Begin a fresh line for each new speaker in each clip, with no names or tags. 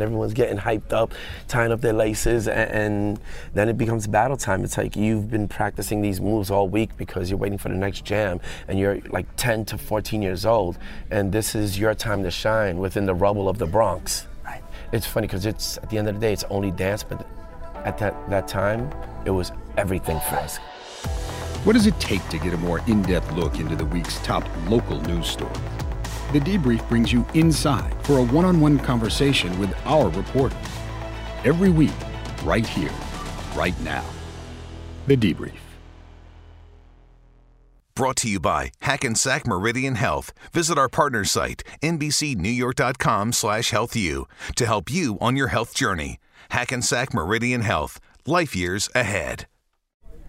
and everyone's getting hyped up, tying up their laces, and, and, then it becomes battle time. It's like you've been practicing these moves all week because you're waiting for the next jam, and you're like 10 to 14 years old, and this is your time to shine within the rubble of the Bronx.
Right.
It's funny because it's at the end of the day, it's only dance, but at that, that time, it was everything for us.
What does it take to get a more in depth look into the week's top local news story? The debrief brings you inside for a one on one conversation with our reporters. Every week, right here, right now. The debrief.
Brought to you by Hackensack Meridian Health. Visit our partner site, nbcnewyork.com slash healthyou, to help you on your health journey. Hackensack Meridian Health. Life years ahead.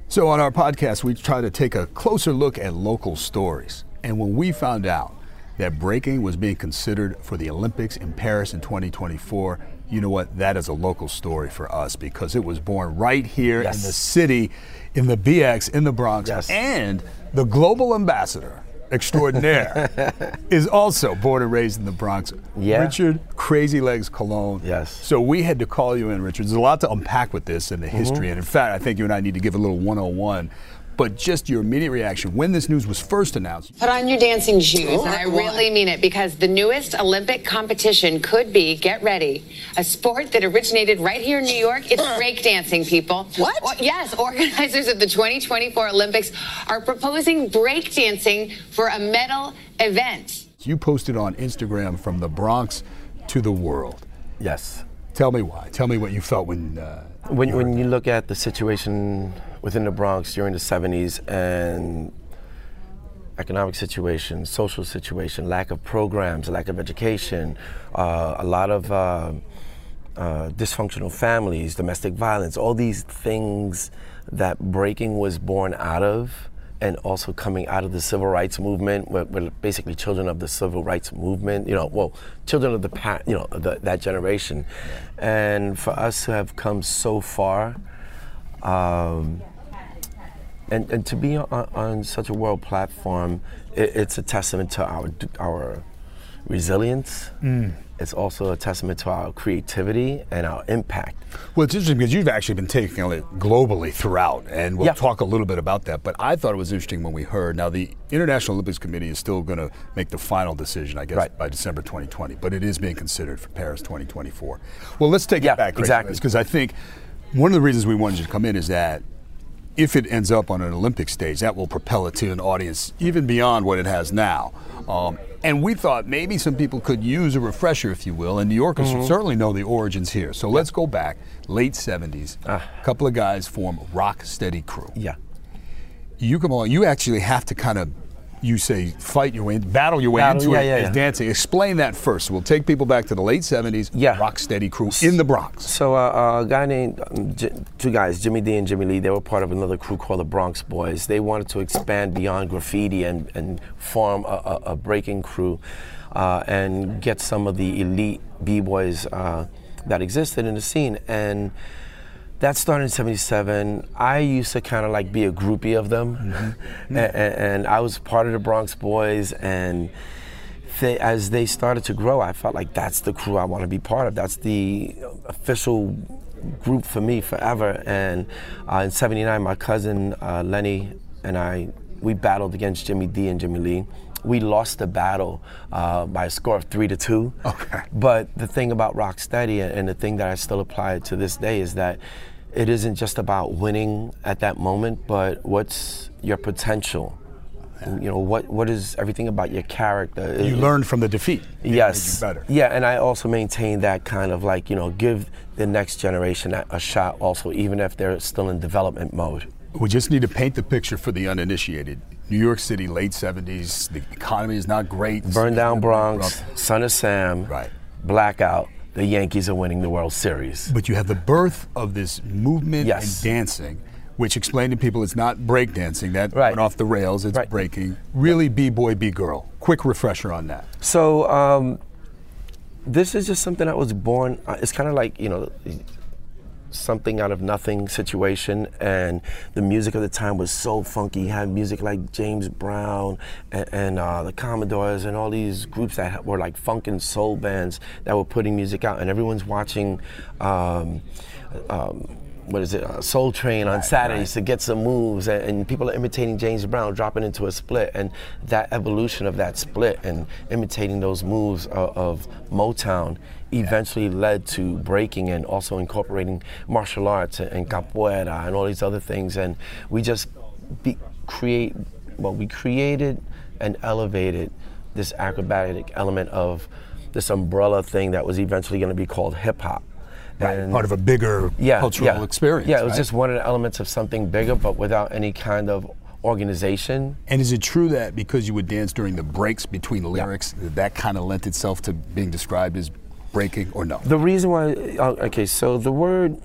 So, on our podcast, we try to take a closer look at local stories. And when we found out that breaking was being considered for the Olympics in Paris in 2024, you know what? That is a local story for us because it was born right here
Yes.
in the city, in the BX, in the Bronx.
Yes.
And the global ambassador extraordinaire is also born and raised in the Bronx.
Yeah.
Richard Crazy Legs Colón.
Yes.
So we had to call you in, Richard. There's a lot to unpack with this and the mm-hmm. history. And in fact, I think you and I need to give a little 101. But just your immediate reaction when this news was first announced.
Put on your dancing shoes,
Oh,
and I really mean it because the newest Olympic competition could be, get ready, a sport that originated right here in New York. It's breakdancing, people.
What?
Or- yes, organizers of the 2024 Olympics are proposing breakdancing for a medal event.
You posted on Instagram from the Bronx to the world.
Yes.
Tell me why. Tell me what you felt when. Uh,
When, when you look at the situation within the Bronx during the 70s and economic situation, social situation, lack of programs, lack of education, uh, a lot of uh, uh, dysfunctional families, domestic violence, all these things that breaking was born out of, and also coming out of the civil rights movement, we're, we're basically children of the civil rights movement, you know, well, children of the past, you know, the, that generation. And for us to have come so far, um, and, and to be on, on such a world platform, it, it's a testament to our our resilience. Mm. It's also a testament to our creativity and our impact.
well, it's interesting because you've actually been taking it globally throughout, and we'll
Yeah.
talk a little bit about that. But I thought it was interesting when we heard. Now, the International Olympics Committee is still going to make the final decision, I guess,
Right.
by December 2020, but it is being considered for Paris 2024. Well, let's take
Yeah,
it back,
exactly.
because I think one of the reasons we wanted you to come in is that if it ends up on an Olympic stage, that will propel it to an audience even beyond what it has now. Um, and we thought maybe some people could use a refresher, if you will, and New Yorkers
Mm-hmm.
certainly know the origins here. So let's go back, late 70s. A couple of guys form Rock Steady Crew.
Yeah.
You come along, you actually have to kind of, you say, fight your way, battle your way
Battle,
into
yeah,
it
yeah, yeah.
dancing. Explain that first. We'll take people back to the late 70s,
Yeah.
Rock Steady Crew in the Bronx.
So uh, a guy named um, J- two guys, Jimmy D and Jimmy Lee, they were part of another crew called the Bronx Boys. They wanted to expand beyond graffiti and, and form a, a, a breaking crew uh, and get some of the elite b-boys uh, that existed in the scene. And that started in 77. I used to kind of like be a groupie of them. and, and I was part of the Bronx Boys and they, as they started to grow, I felt like that's the crew I want to be part of. That's the official group for me forever. And uh, in '79, my cousin uh, Lenny and I, we battled against Jimmy D and Jimmy Lee. We lost the battle uh, by a score of three to two.
Okay.
But the thing about Rocksteady and the thing that I still apply to this day is that it isn't just about winning at that moment, but what's your potential. You know what? What is everything about your character?
You learned from the defeat.
Yes.
you better.
Yeah, and I also maintain that kind of like you know give the next generation a, a shot also, even if they're still in development mode.
We just need to paint the picture for the uninitiated. New York City, late 70s, the economy is not great.
Burn down Bronx, Son of Sam,
Right.
blackout. The Yankees are winning the World Series.
But you have the birth of this movement
Yes.
and dancing, which explained to people it's not break dancing. That
Right.
went off the rails. It's
Right.
breaking. Really B-boy, B-girl. Quick refresher on that.
So um, this is just something that was born. Uh, it's kind of like you know, something out of nothing situation, and the music of the time was so funky. You had music like James Brown and, and uh, the Commodores and all these groups that were like funk and soul bands that were putting music out, and everyone's watching. Um, um, what is it, uh, Soul Train on
Right,
Saturdays
right.
to get some moves, and, and people are imitating James Brown, dropping into a split, and that evolution of that split and imitating those moves of, of Motown eventually led to breaking and also incorporating martial arts and, capoeira and all these other things, and we just be, create, well, we created and elevated this acrobatic element of this umbrella thing that was eventually going to be called hip hop. And-
Part of a bigger cultural experience.
yeah, it was
right?
just one of the elements of something bigger, but without any kind of organization.
And is it true that because you would dance during the breaks between the lyrics, that, that kind of lent itself to being described as breaking, or no?
The reason why, uh, okay, so the word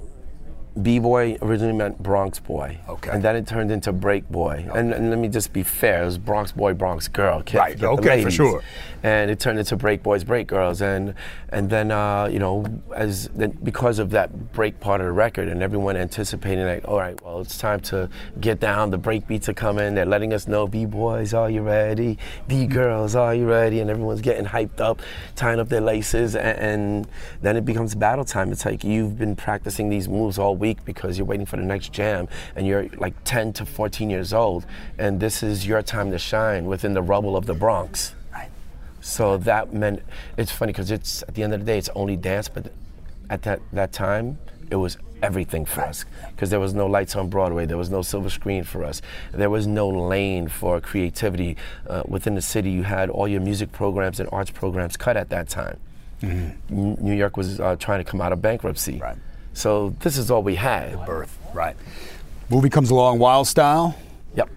b-boy originally meant Bronx boy,
Okay.
and then it turned into break boy. And, and let me just be fair, it was Bronx boy, Bronx girl.
Right, okay, for sure.
And it turned into break boys, break girls, and and then uh, you know as then because of that break part of the record, and everyone anticipating like, all right, well it's time to get down. The break beats are coming. They're letting us know, b-boys, are you ready? B-girls, are you ready? And everyone's getting hyped up, tying up their laces, and, and then it becomes battle time. It's like you've been practicing these moves all week because you're waiting for the next jam, and you're like 10 to 14 years old, and this is your time to shine within the rubble of the Bronx.
Right.
So that meant it's funny because it's at the end of the day it's only dance, but at that that time it was everything for us because there was no lights on Broadway, there was no silver screen for us, there was no lane for creativity uh, within the city. You had all your music programs and arts programs cut at that time. N- New York was uh, trying to come out of bankruptcy,
Right.
So this is all we had.
Birth, right. Movie comes along, Wild Style.
Yep.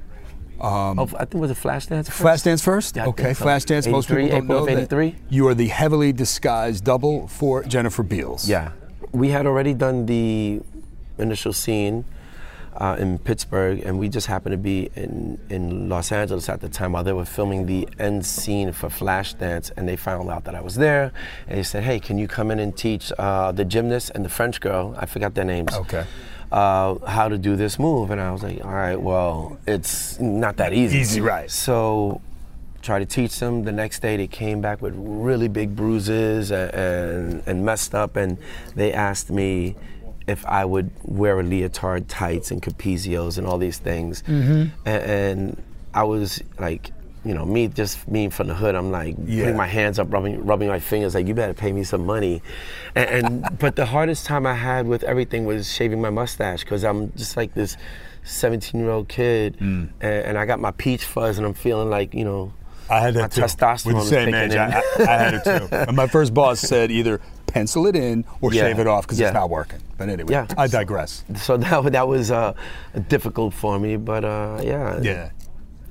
Um, oh, I think was it Flashdance. first?
Flashdance first?
Yeah,
okay,
so.
Flashdance. Most people don't
April
know
of
that you are the heavily disguised double for Jennifer Beals.
Yeah, we had already done the initial scene uh, in Pittsburgh, and we just happened to be in, in Los Angeles at the time while they were filming the end scene for Flashdance, and they found out that I was there, and they said, "Hey, can you come in and teach uh, the gymnast and the French girl? I forgot their names."
Okay.
Uh, how to do this move, and I was like, "All right, well, it's not that easy."
Easy, right.
So try to teach them. The next day, they came back with really big bruises and, and, and messed up, and they asked me if I would wear a leotard, tights, and Capezios, and all these things.
Mm-hmm.
And, and I was like, you know, me just me from the hood. I'm like
Yeah.
putting my hands up, rubbing rubbing my fingers, like you better pay me some money. And, and but the hardest time I had with everything was shaving my mustache because I'm just like this 17 year old kid,
Mm.
and, and I got my peach fuzz, and I'm feeling like you know.
I had that too.
testosterone
With the same age, I. I, I had it too. And my first boss said either pencil it in or
Yeah.
shave it off because
Yeah.
it's not working. But anyway,
Yeah.
I digress.
So that that was uh, difficult for me, but uh, yeah,
Yeah.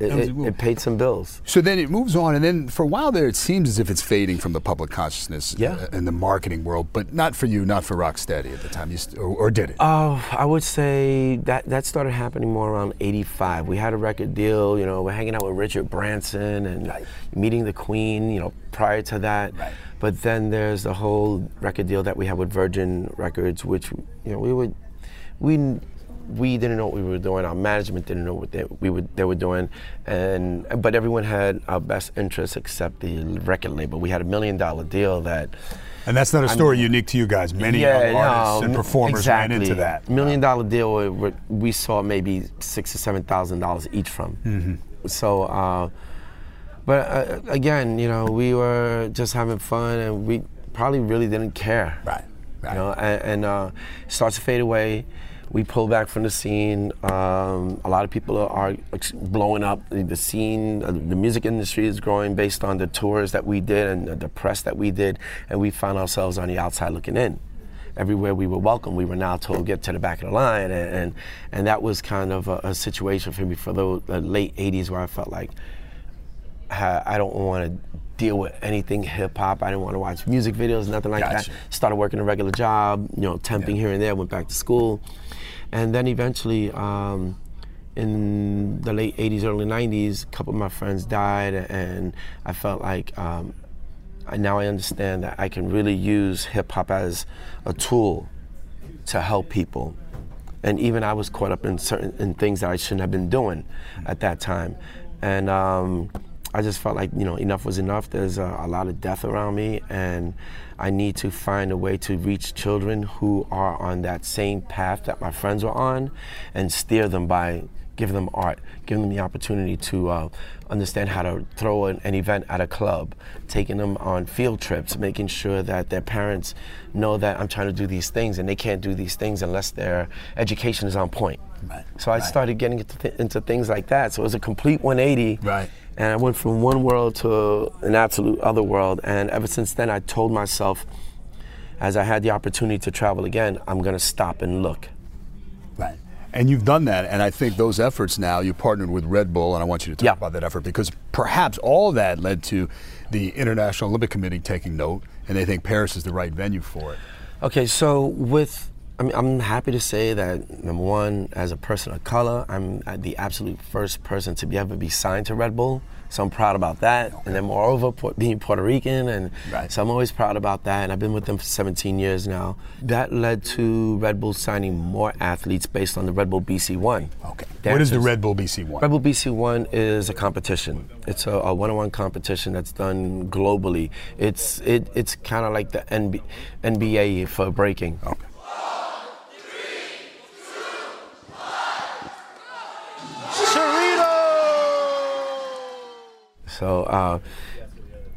It, it, it paid some bills.
So then it moves on, and then for a while there, it seems as if it's fading from the public consciousness
Yeah.
uh, in the marketing world, but not for you, not for Rocksteady at the time, you st- or, or did it?
Oh, I would say that that started happening more around '85. We had a record deal, you know, we're hanging out with Richard Branson and meeting the Queen, you know, prior to that.
Right.
But then there's the whole record deal that we had with Virgin Records, which you know we would we we didn't know what we were doing. Our management didn't know what they, we would they were doing, and but everyone had our best interests except the record label. We had a million dollar deal that.
and that's not a story unique to you guys. Many young artists and performers
exactly.
ran into that.
Million dollar deal, we saw maybe six or seven thousand dollars each from.
Mm-hmm.
So, uh, but uh, again, you know, we were just having fun, and we probably really didn't care.
Right, right.
You know, and, and uh, starts to fade away. We pull back from the scene. Um, a lot of people are, are blowing up. The, scene, uh, the music industry is growing based on the tours that we did and the, press that we did, and we found ourselves on the outside looking in. Everywhere we were welcome, we were now told get to the back of the line, and and, and that was kind of a, a situation for me for the, the late '80s where I felt like I don't want to deal with anything hip hop. I didn't want to watch music videos, nothing like
Gotcha.
that. Started working a regular job, you know, temping here and there. Went back to school, and then eventually, um, in the late '80s, early '90s, a couple of my friends died, and I felt like. Um, I, now I understand that I can really use hip hop as a tool to help people. And even I was caught up in certain in things that I shouldn't have been doing at that time. And um, I just felt like, you know, enough was enough. There's a, a lot of death around me, and I need to find a way to reach children who are on that same path that my friends were on and steer them by giving them art, giving them the opportunity to uh, understand how to throw an, an, event at a club, taking them on field trips, making sure that their parents know that I'm trying to do these things and they can't do these things unless their education is on point. Right. So I right. started getting into, th- into things like that. So it was a complete 180.
Right.
And I went from one world to an absolute other world. And ever since then, I told myself, as I had the opportunity to travel again, I'm going to stop and look.
And you've done that, and I think those efforts now, you partnered with Red Bull, and I want you to talk yeah. about that effort because perhaps all that led to the International Olympic Committee taking note, and they think Paris is the right venue for it.
Okay, so with I mean, I'm happy to say that number one, as a person of color, I'm the absolute first person to be ever be signed to Red Bull. So I'm proud about that. Okay. And then moreover, being Puerto Rican, and right. so I'm always proud about that. And I've been with them for 17 years now. That led to Red Bull signing more athletes based on the Red Bull BC One.
Okay. Dancers. What is the Red Bull BC One?
Red Bull BC One is a competition. It's a, a one-on-one competition that's done globally. It's it, it's kind of like the NB, NBA for breaking.
Okay.
So, uh,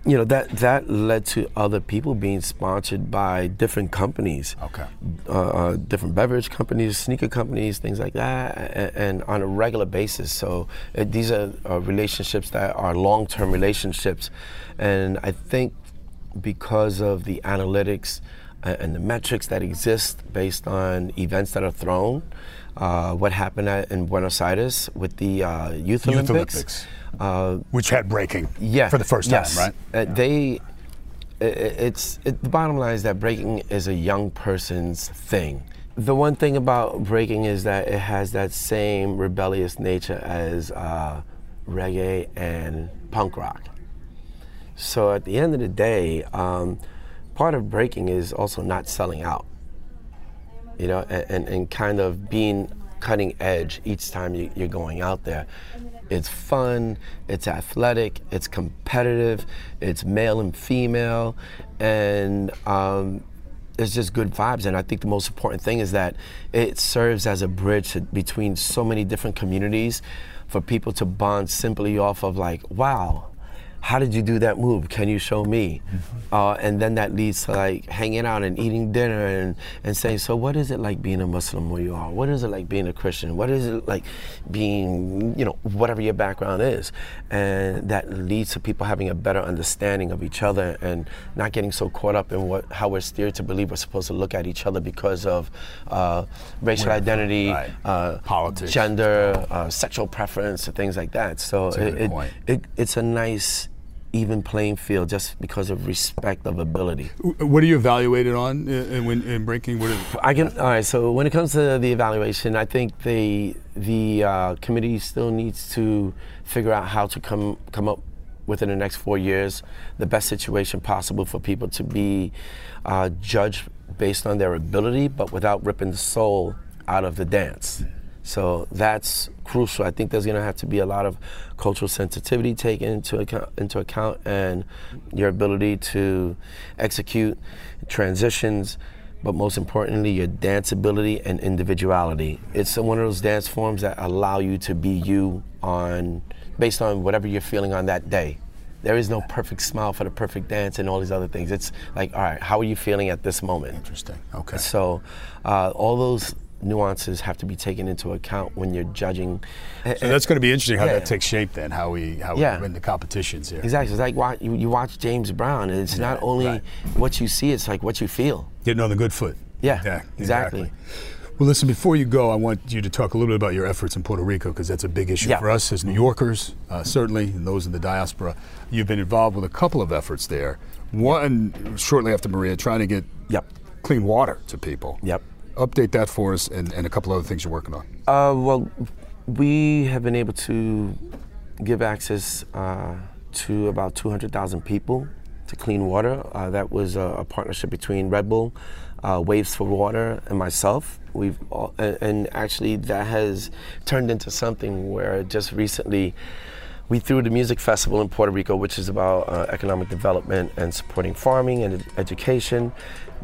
you know that that led to other people being sponsored by different companies.
Okay.
Uh, uh, different beverage companies, sneaker companies, things like that, and, and on a regular basis. So uh, these are relationships that are long-term relationships, and I think because of the analytics uh, and the metrics that exist based on events that are thrown, uh, what happened at, in Buenos Aires with the uh, Youth,
Youth
Olympics,
Olympics. Uh, which had breaking
yeah,
for the first
yes.
time,
right? Uh, they, it, it's it, the bottom line is that breaking is a young person's thing. The one thing about breaking is that it has that same rebellious nature as uh, reggae and punk rock. So at the end of the day, um, part of breaking is also not selling out. You know, and, and, and kind of being cutting edge each time you, are going out there. It's fun, it's athletic, it's competitive, it's male and female, and um, it's just good vibes. And I think the most important thing is that it serves as a bridge to, between so many different communities for people to bond simply off of like, wow, how did you do that move? Can you show me? Mm-hmm. Uh, and then that leads to like hanging out and eating dinner and, and saying, so what is it like being a Muslim where you are? What is it like being a Christian? What is it like being, you know, whatever your background is? And that leads to people having a better understanding of each other and not getting so caught up in what how we're steered to believe we're supposed to look at each other because of uh, racial Where, identity,
right. uh, politics,
gender, uh, sexual preference, things like that. So it, it, it, it's a nice even playing field just because of respect of ability.
What are you evaluated on in, in, in breaking? What is
I can. All right. So when it comes to the evaluation, I think the the uh, committee still needs to figure out how to come come up within the next four years the best situation possible for people to be uh, judged based on their ability, but without ripping the soul out of the dance. So that's crucial. I think there's going to have to be a lot of cultural sensitivity taken into account, into account and your ability to execute transitions, but most importantly, your dance ability and individuality. It's one of those dance forms that allow you to be you on based on whatever you're feeling on that day. There is no perfect smile for the perfect dance and all these other things. It's like, all right, how are you feeling at this moment?
Interesting. Okay.
So, uh, all those nuances have to be taken into account when you're judging.
So that's going to be interesting how yeah. that takes shape then, how we how yeah. we win the competitions here.
Exactly. It's like watch, you, you watch James Brown, and it's yeah, not only right. what you see, it's like what you feel.
Getting on the good foot.
Yeah. Yeah. Exactly. exactly.
Well, listen, before you go, I want you to talk a little bit about your efforts in Puerto Rico because that's a big issue for us as New Yorkers, uh, certainly, and those in the diaspora. You've been involved with a couple of efforts there. One, shortly after Maria, trying to get
yep.
clean water to people.
Yep
update that for us and, and a couple other things you're working on.
Uh, well, we have been able to give access uh, to about 200,000 people to clean water. Uh, that was a, a, partnership between Red Bull, uh, Waves for Water, and myself. We've all, and, actually that has turned into something where just recently we threw the music festival in Puerto Rico, which is about uh, economic development and supporting farming and education.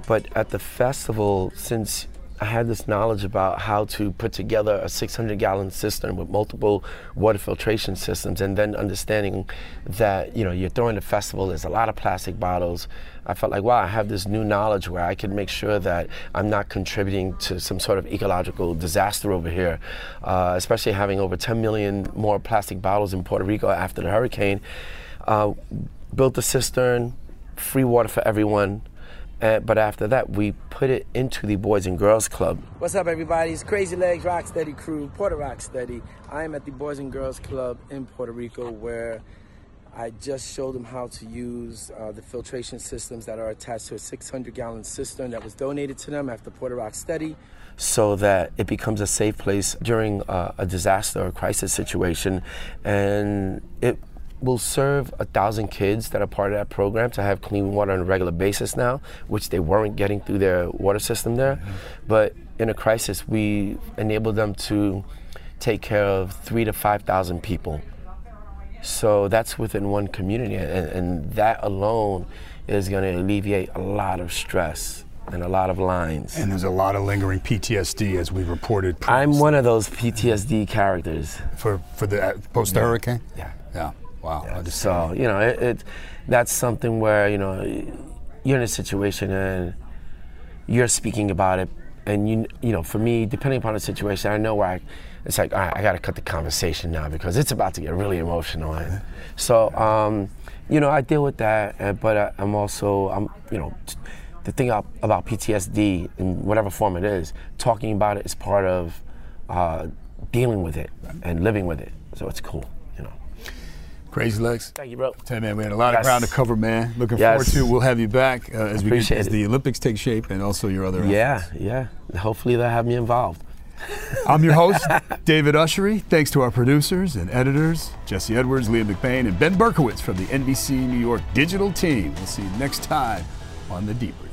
But at the festival, since I had this knowledge about how to put together a 600 gallon cistern with multiple water filtration systems and then understanding that, you know, you're throwing a festival, there's a lot of plastic bottles. I felt like, wow, I have this new knowledge where I can make sure that I'm not contributing to some sort of ecological disaster over here, uh, especially having over 10 million more plastic bottles in Puerto Rico after the hurricane. Uh, built a cistern, free water for everyone uh, but after that, we put it into the Boys and Girls Club.
What's up, everybody? It's Crazy Legs Rocksteady crew, Puerto Rocksteady. I am at the Boys and Girls Club in Puerto Rico where I just showed them how to use uh, the filtration systems that are attached to a 600 gallon cistern that was donated to them after Puerto Rocksteady.
So that it becomes a safe place during uh, a disaster or crisis situation. And it will serve a thousand kids that are part of that program to have clean water on a regular basis now, which they weren't getting through their water system there. Mm-hmm. But in a crisis, we enabled them to take care of three to five thousand people. So that's within one community, and, and that alone is going to alleviate a lot of stress and a lot of lines.
And there's a lot of lingering PTSD, as we reported.
Previously. I'm one of those PTSD characters.
For for the uh, post hurricane.
Yeah.
Yeah. Wow.
So you know, it, it, that's something where you know you're in a situation and you're speaking about it, and you you know, for me, depending upon the situation, I know where I. It's like I got to cut the conversation now because it's about to get really emotional. And so, um, you know, I deal with that, but I, I'm also, I'm, you know, the thing about PTSD in whatever form it is, talking about it is part of uh, dealing with it and living with it. So it's cool.
Crazy Legs.
Thank you, bro.
Tell man, we had a lot yes. of ground to cover, man. Looking yes. forward to. We'll have you back uh, as we get as the Olympics take shape and also your other.
Yeah, efforts. yeah. Hopefully they'll have me involved.
I'm your host, David Ushery. Thanks to our producers and editors, Jesse Edwards, Liam McBain, and Ben Berkowitz from the NBC New York digital team. We'll see you next time on The Debrief.